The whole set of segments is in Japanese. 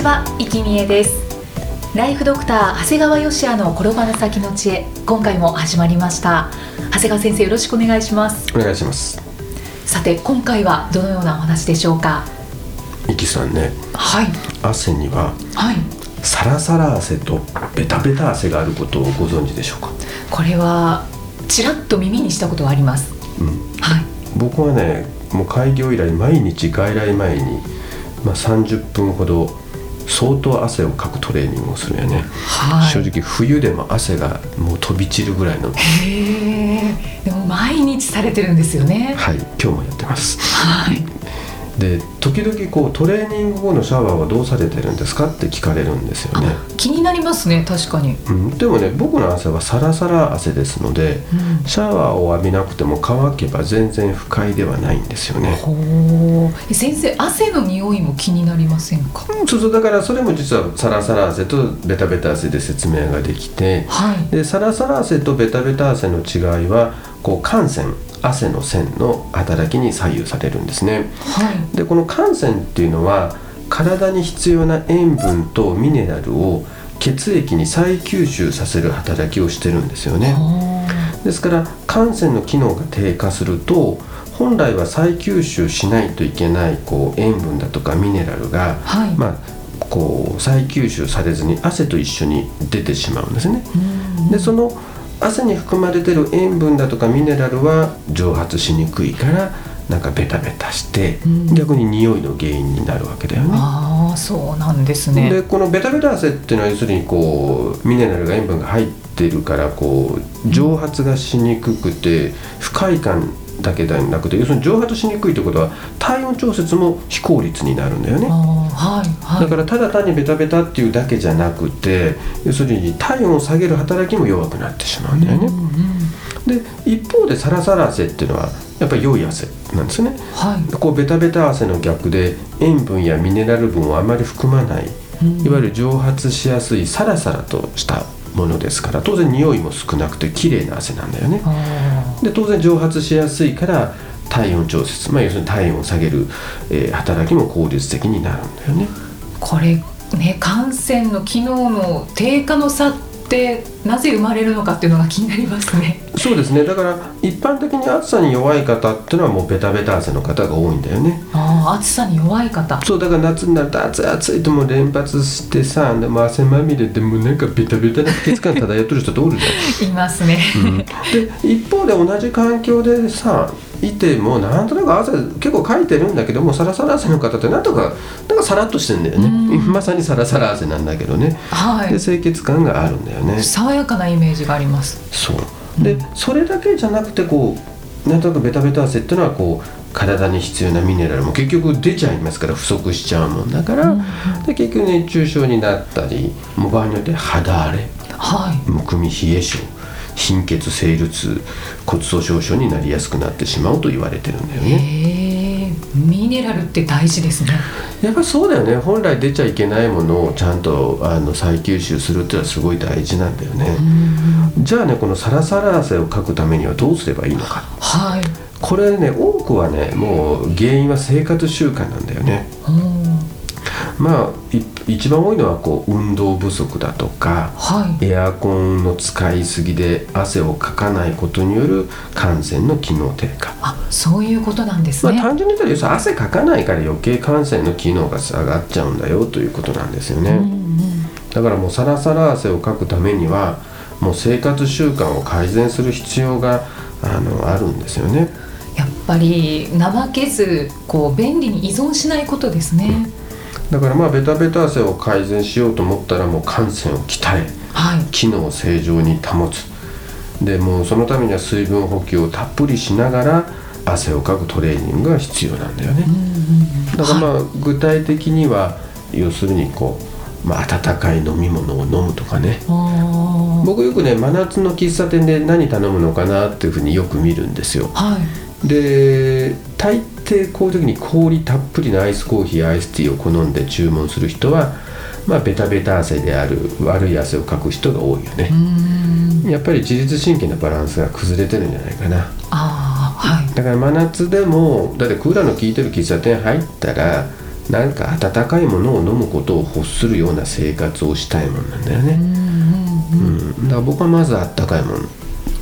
ちは、生きみえです。ライフドクター長谷川芳也の転ばぬ先の知恵。今回も始まりました。長谷川先生よろしくお願いします。お願いします。さて今回はどのようなお話でしょうか？イキさんね。はい。汗にははい。サラサラ汗とベタベタ汗があることをご存知でしょうか、これはちらっと耳にしたことはあります。うん、はい。僕はねもう開業以来毎日外来前に、まあ、30分ほど相当汗をかくトレーニングをするよね、はい。正直冬でも汗がもう飛び散るぐらいの。へえ。でも毎日されてるんですよね。はい今日もやってます。はい。で時々こうトレーニング後のシャワーはどうされてるんですかって聞かれるんですよね。あ気になりますね確かに、うん、でもね僕の汗はサラサラ汗ですのでうん、シャワーを浴びなくても乾けば全然不快ではないんですよね。先生汗の匂いも気になりませんか？そうそうだからそれも実はサラサラ汗とベタベタ汗で説明ができてはい。でサラサラ汗とベタベタ汗の違いはこう汗腺汗の線の働きに左右されるんですね。はい。でこの汗腺っていうのは体に必要な塩分とミネラルを血液に再吸収させる働きをしてるんですよね。はですから汗腺の機能が低下すると本来は再吸収しないといけないこう塩分だとかミネラルが、はいまあ、こう再吸収されずに汗と一緒に出てしまうんですね。うんでその汗に含まれてる塩分だとかミネラルは蒸発しにくいからなんかベタベタして、うん。逆に匂いの原因になるわけだよね。ああそうなんですね。でこのベタベタ汗っていうのは要するにこうミネラルが塩分が入ってるからこう蒸発がしにくくて不快感だけではなくて要するに蒸発しにくいってことは体温調節も非効率になるんだよね。はいはい。だからただ単にベタベタっていうだけじゃなくて要するに体温を下げる働きも弱くなってしまうんだよね。うんうんで一方でサラサラ汗っていうのはやっぱり良い汗なんですね。はい。こうベタベタ汗の逆で塩分やミネラル分をあまり含まないうん。いわゆる蒸発しやすいサラサラとしたものですから当然匂いも少なくて綺麗な汗なんだよね。あで当然蒸発しやすいから体温調節、まあ、要するに体温を下げる、えー働きも効率的になるんだよね。ーこれね汗腺の機能の低下の差ってなぜ生まれるのかっていうのが気になりますね。そうですね。だから一般的に暑さに弱い方っていうのはもうベタベタ汗の方が多いんだよね。ああ暑さに弱い方。そうだから夏になると暑い暑いともう連発してさでも汗まみれでもうなんかベタベタな不潔感漂ってる人っておるじゃん。いますね、で一方で同じ環境でさいてもなんとなく汗結構かいてるんだけどもサラサラ汗の方ってなんとかなんかさらっとしてんだよね、うん。まさにサラサラ汗なんだけどね。はい。で清潔感があるんだよね爽やかなイメージがあります。そう。でそれだけじゃなくてこうなんとなくベタベタ汗っていうのはこう体に必要なミネラルも結局出ちゃいますから不足しちゃうもん。だから、うん。で結局熱中症になったりもう場合によって肌荒れはい。むくみ冷え性貧血生理痛骨粗しょう症になりやすくなってしまうと言われてるんだよねミネラルって大事ですね。やっぱそうだよね。本来出ちゃいけないものをちゃんとあの再吸収するっていうのはすごい大事なんだよね、じゃあねこのサラサラ汗をかくためにはどうすればいいのか。はい。これね多くはねもう原因は生活習慣なんだよね。うんまあい一番多いのはこう運動不足だとかはい。エアコンの使いすぎで汗をかかないことによる汗腺の機能低下。あそういうことなんですまあ、ね、単純に言ったら要するに汗かかないから余計汗腺の機能が下がっちゃうんだよということなんですよね、うんうん。だからもうサラサラ汗をかくためにはもう生活習慣を改善する必要があのあるんですよね。やっぱり怠けずこう便利に依存しないことですね、だからまあベタベタ汗を改善しようと思ったらもう汗腺を鍛えはい。機能を正常に保つ。でもうそのためには水分補給をたっぷりしながら汗をかくトレーニングが必要なんだよね、だからまあ、具体的には要するにこう、まあ、温かい飲み物を飲むとかね。僕よくね真夏の喫茶店で何頼むのかなっていうふうによく見るんですよ、はい、で大抵こういう時に氷たっぷりのアイスコーヒーアイスティーを好んで注文する人はまあベタベタ汗である悪い汗をかく人が多いよね。やっぱり自律神経のバランスが崩れてるんじゃないかな。あ、はい、だから真夏でもだってクーラーの効いてる喫茶店入ったらなんか温かいものを飲むことを欲するような生活をしたいもんなんだよね。うんだから僕はまずあったかいもの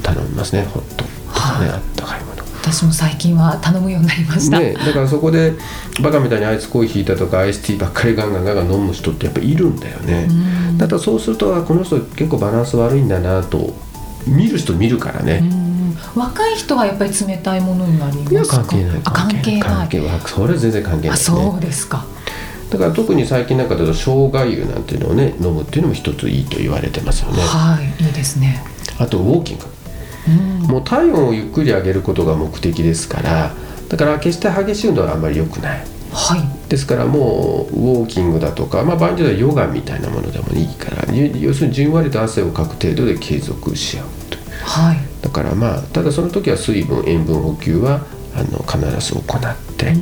頼みますねホットとかね、あったかいもの私も最近は頼むようになりました、ね、だからそこでバカみたいにアイスコーヒーだとかアイスティーばっかりガンガンガンガン飲む人ってやっぱいるんだよね。だからそうするとあこの人結構バランス悪いんだなと見る人見るからね。若い人はやっぱり冷たいものになりますか？い。や関係ない。あ関係ない。関係はそれは全然関係ない、ね、あそうですか。だから特に最近なんかだと生姜湯なんていうのをね飲むっていうのも一ついいと言われてますよね。はいいいですね。あとウォーキングもう体温をゆっくり上げることが目的ですからだから決して激しい運動はあんまり良くない、はい、ですからもうウォーキングだとか、まあ、場合によってはヨガみたいなものでもいいから要するにじんわりと汗をかく程度で継続し合うと、はい、だからまあただその時は水分塩分補給はあの必ず行って、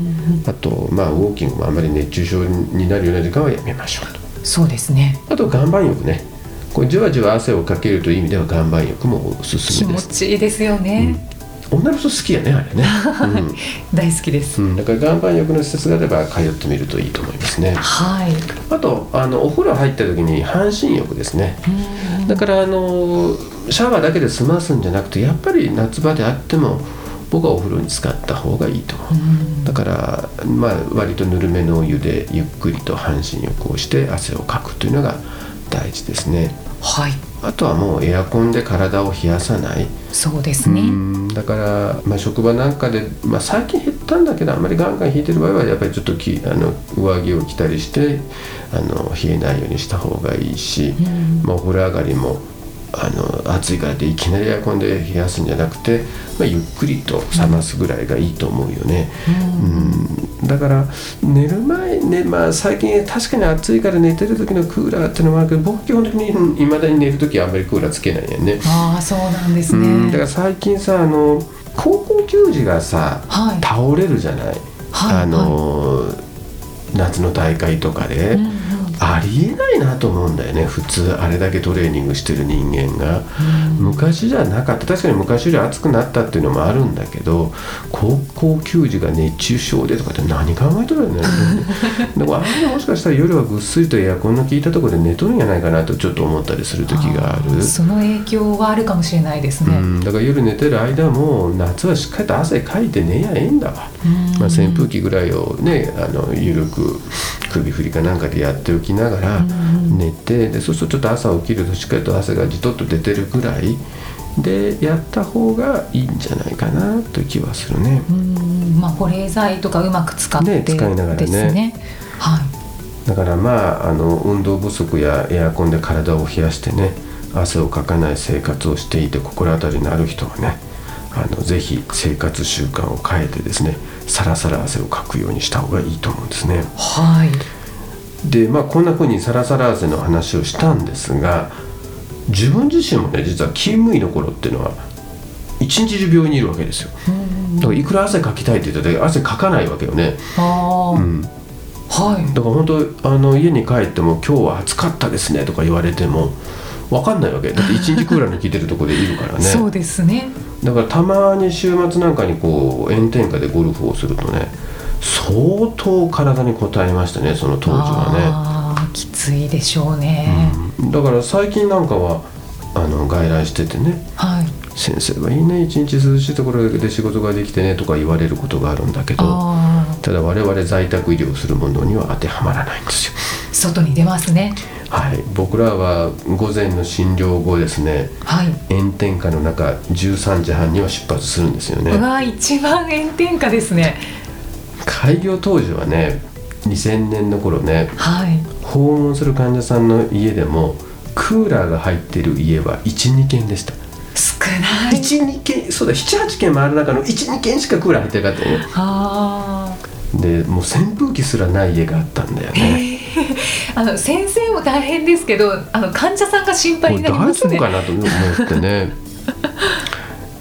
あとまあウォーキングもあまり熱中症になるような時間はやめましょうと。そうですね。あと岩盤浴ねこれじわじわ汗をかけるという意味では岩盤浴もおすす気持めです。ちいいですよね、女の人好きやねあれね、大好きです、うん。うん、だから岩盤浴の施設があれば通ってみるといいと思いますね。はい。あとあのお風呂入った時に半身浴ですね。だからあのシャワーだけで済ますんじゃなくてやっぱり夏場であっても僕はお風呂に使った方がいいと思う、だからまあ割とぬるめのお湯でゆっくりと半身浴をして汗をかくというのが大事ですね。はい。あとはもうエアコンで体を冷やさない。そうですね。うん。だから、まあ、職場なんかで、まあ、最近減ったんだけどあんまりガンガン引いてる場合はやっぱりちょっときあの上着を着たりしてあの冷えないようにした方がいいし、まあ、お風呂上がりもあの暑いからっていきなりエアコンで冷やすんじゃなくて、まあ、ゆっくりと冷ますぐらいがいいと思うよね。うん。だから寝る前ね、まあ、最近確かに暑いから寝てる時のクーラーっていうのもあるけど僕基本的にいまだに寝る時はあんまりクーラーつけないよね。ああそうなんですね、うん。だから最近さあの高校球児がさ、はい。倒れるじゃない、はいあの、夏の大会とかで、うんうんありえないなと思うんだよね。普通あれだけトレーニングしてる人間が、昔じゃなかった。確かに昔より暑くなったっていうのもあるんだけど高校球児が熱中症でとかって何考えとるんだよね。でもあれもしかしたら夜はぐっすりとエアコンの効いたところで寝とるんじゃないかなとちょっと思ったりする時がある。その影響はあるかもしれないですね、うん、だから夜寝てる間も夏はしっかりと汗かいて寝やええんだわ、まあ、扇風機ぐらいをねあの緩く首振りかなんかでやっておきながら寝てでそうするとちょっと朝起きるとしっかりと汗がじとっと出てるぐらいでやった方がいいんじゃないかなという気はするね。うんまあ保冷剤とかうまく使ってね使いながらねですねはいだからまああの運動不足やエアコンで体を冷やしてね汗をかかない生活をしていて心当たりのある人はねあのぜひ生活習慣を変えてですねさらさら汗をかくようにした方がいいと思うんですね。はいでまあこんな風にサラサラ汗の話をしたんですが自分自身もね実は勤務医の頃っていうのは一日中病院にいるわけですよ。だからいくら汗かきたいって言ったって汗かかないわけよね。はい。だから本当あの家に帰っても今日は暑かったですねとか言われても分かんないわけ。だって一日クーラーに効いてるところでいるからね。そうですね。だからたまに週末なんかにこう炎天下でゴルフをするとね相当体に応えましたねその当時はああきついでしょうね、ね、だから最近なんかはあの外来しててねはい。先生はいいね一日涼しいところで仕事ができてねとか言われることがあるんだけどただ我々在宅医療するものには当てはまらないんですよ。外に出ますね。はい、僕らは午前の診療後ですねはい、炎天下の中13時半には出発するんですようねわ一番炎天下ですね開業当時はね2000年の頃ねはい。訪問する患者さんの家でもクーラーが入ってる家は12軒でした。少ない。12件そうだ78件回る中の12件しかクーラー入ってなかったよ。ねあ。でもう扇風機すらない家があったんだよーねあの先生も大変ですけどあの患者さんが心配になりますね。丈夫かなと思ってね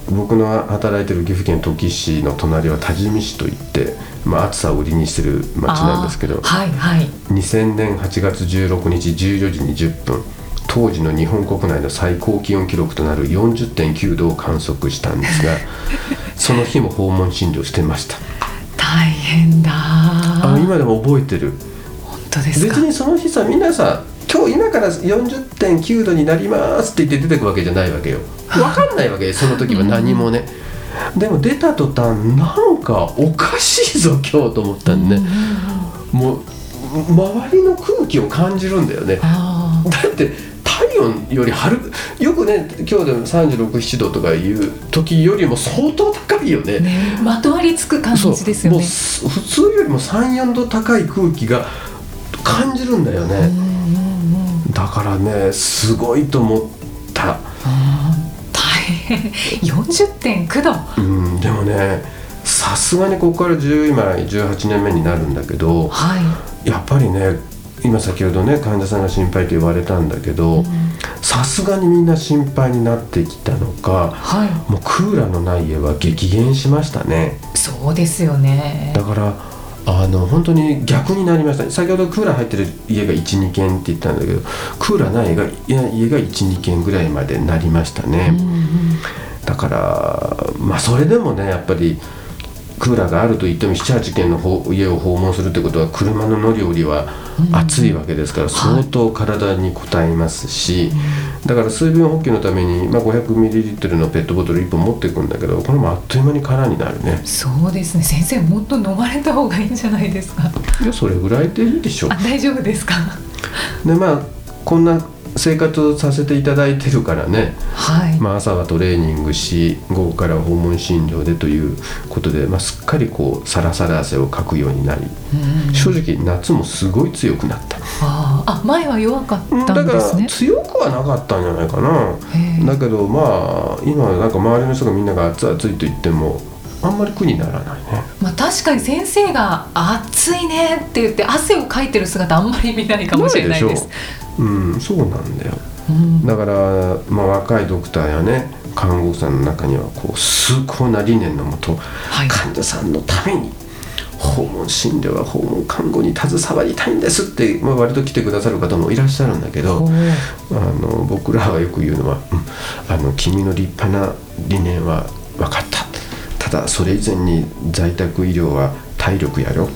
僕の働いてる岐阜県土岐市の隣は多治見市といって、まあ、暑さを売りにしてる町なんですけどはいはい。2000年8月16日14時20分当時の日本国内の最高気温記録となる40.9度を観測したんですが その日も訪問診療してました。大変だあ今でも覚えてる。本当ですか？別にその日さみんなさ今日今から40.9度になりますって言って出てくわけじゃないわけよ。分かんないわけその時は何もね。でも出た途端なんかおかしいぞ今日と思ったんでね。もう周りの空気を感じるんだよね。だって体温よりはるよくね今日でも367度とかいう時よりも相当高いよね。ねまとわりつく感じですよね。もうす普通よりも34度高い空気が感じるんだよね、だからねすごいと思った。大変。40.9度。うんでもねさすがにここから10今18年目になるんだけどはい。やっぱりね今先ほどね患者さんが心配と言われたんだけどさすがにみんな心配になってきたのかはい。もうクーラーのない家は激減しましたね。そうですよね。だからあの本当に逆になりました先ほどクーラー入ってる家が12軒って言ったんだけどクーラーない家がいや家が12軒ぐらいまでなりましたね、うんうんだからまあそれでもねやっぱりクーラーがあると言っても78軒の方家を訪問するってことは車の乗り降りは暑いわけですから相当体に応えますし、だから水分補給のために、まあ、500ml のペットボトル1本持っていくんだけどこれもあっという間に空になるね。そうですね。先生もっと飲まれた方がいいんじゃないですか？いやそれぐらいでいいでしょう。あ大丈夫ですか？でまあこんな生活をさせていただいてるからね、はい、まあ、朝はトレーニングし午後からは訪問診療でということで、まあ、すっかりこうサラサラ汗をかくようになりうん。正直夏もすごい強くなった、あー。あ前は弱かったうんだからんですね強くはなかったんじゃないかな。だけどまあ今はなんか周りの人がみんなが暑い暑いと言ってもあんまり苦にならないね。まあ、確かに先生が「暑いね」って言って汗をかいてる姿あんまり見ないかもしれないです。しょうんそうなんだよ。うん。だから、まあ、若いドクターやね看護婦さんの中にはこう崇高な理念のもとはい。患者さんのために訪問診療は訪問看護に携わりたいんですって、まあ、割と来てくださる方もいらっしゃるんだけどあの僕らがよく言うのは、うんあの「君の立派な理念は分かった」ただそれ以前に在宅医療は体力やろ。と。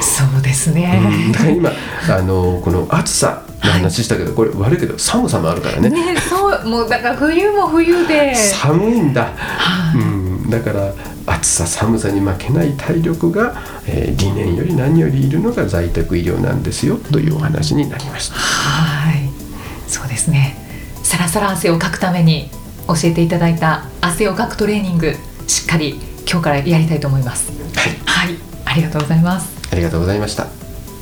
そうですね、うん。だから今あのこの暑さの話したけど、これ悪いけど寒さもあるからね。ねそうもうだから冬も冬で。寒いんだ、はい。うん、だから暑さ寒さに負けない体力が、えー理念より何よりいるのが在宅医療なんですよというお話になりました。はい。そうですね。サラサラ汗をかくために教えていただいた汗をかくトレーニングしっかり今日からやりたいと思います。はい、はい。ありがとうございます。ありがとうございました。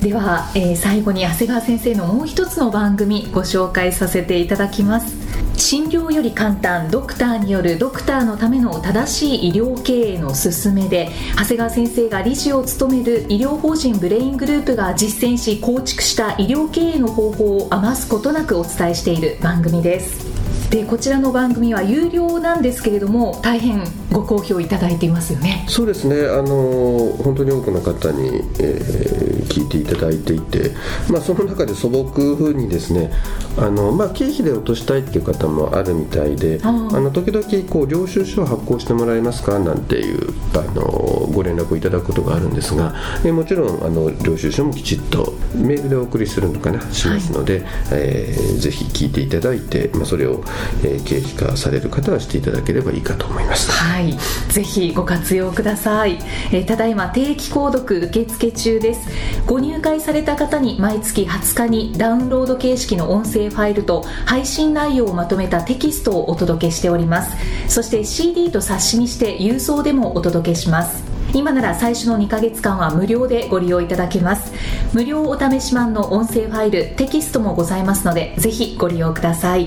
では、えー最後に長谷川先生のもう一つの番組ご紹介させていただきます。診療より簡単ドクターによるドクターのための正しい医療経営の勧めで長谷川先生が理事を務める医療法人ブレイングループが実践し構築した医療経営の方法を余すことなくお伝えしている番組ですでこちらの番組は有料なんですけれども大変ご好評いただいていますよね。そうですね、あの本当に多くの方に、えー聞いていただいていて、まあ、その中で素朴にですねあの、まあ、経費で落としたいっていう方もあるみたいであの時々こう領収書を発行してもらえますかなんていうあのご連絡をいただくことがあるんですが、えーもちろんあの領収書もきちっとメールでお送りするのかなしますので、えーぜひ聞いていただいて、まあ、それを、えー経費化される方はしていただければいいかと思います。はい、ぜひご活用ください、えーただいま定期購読受付中ですご入会された方に毎月20日にダウンロード形式の音声ファイルと配信内容をまとめたテキストをお届けしております。そして CD と冊子にして郵送でもお届けします。今なら最初の2ヶ月間は無料でご利用いただけます。無料お試し版の音声ファイルテキストもございますのでぜひご利用ください。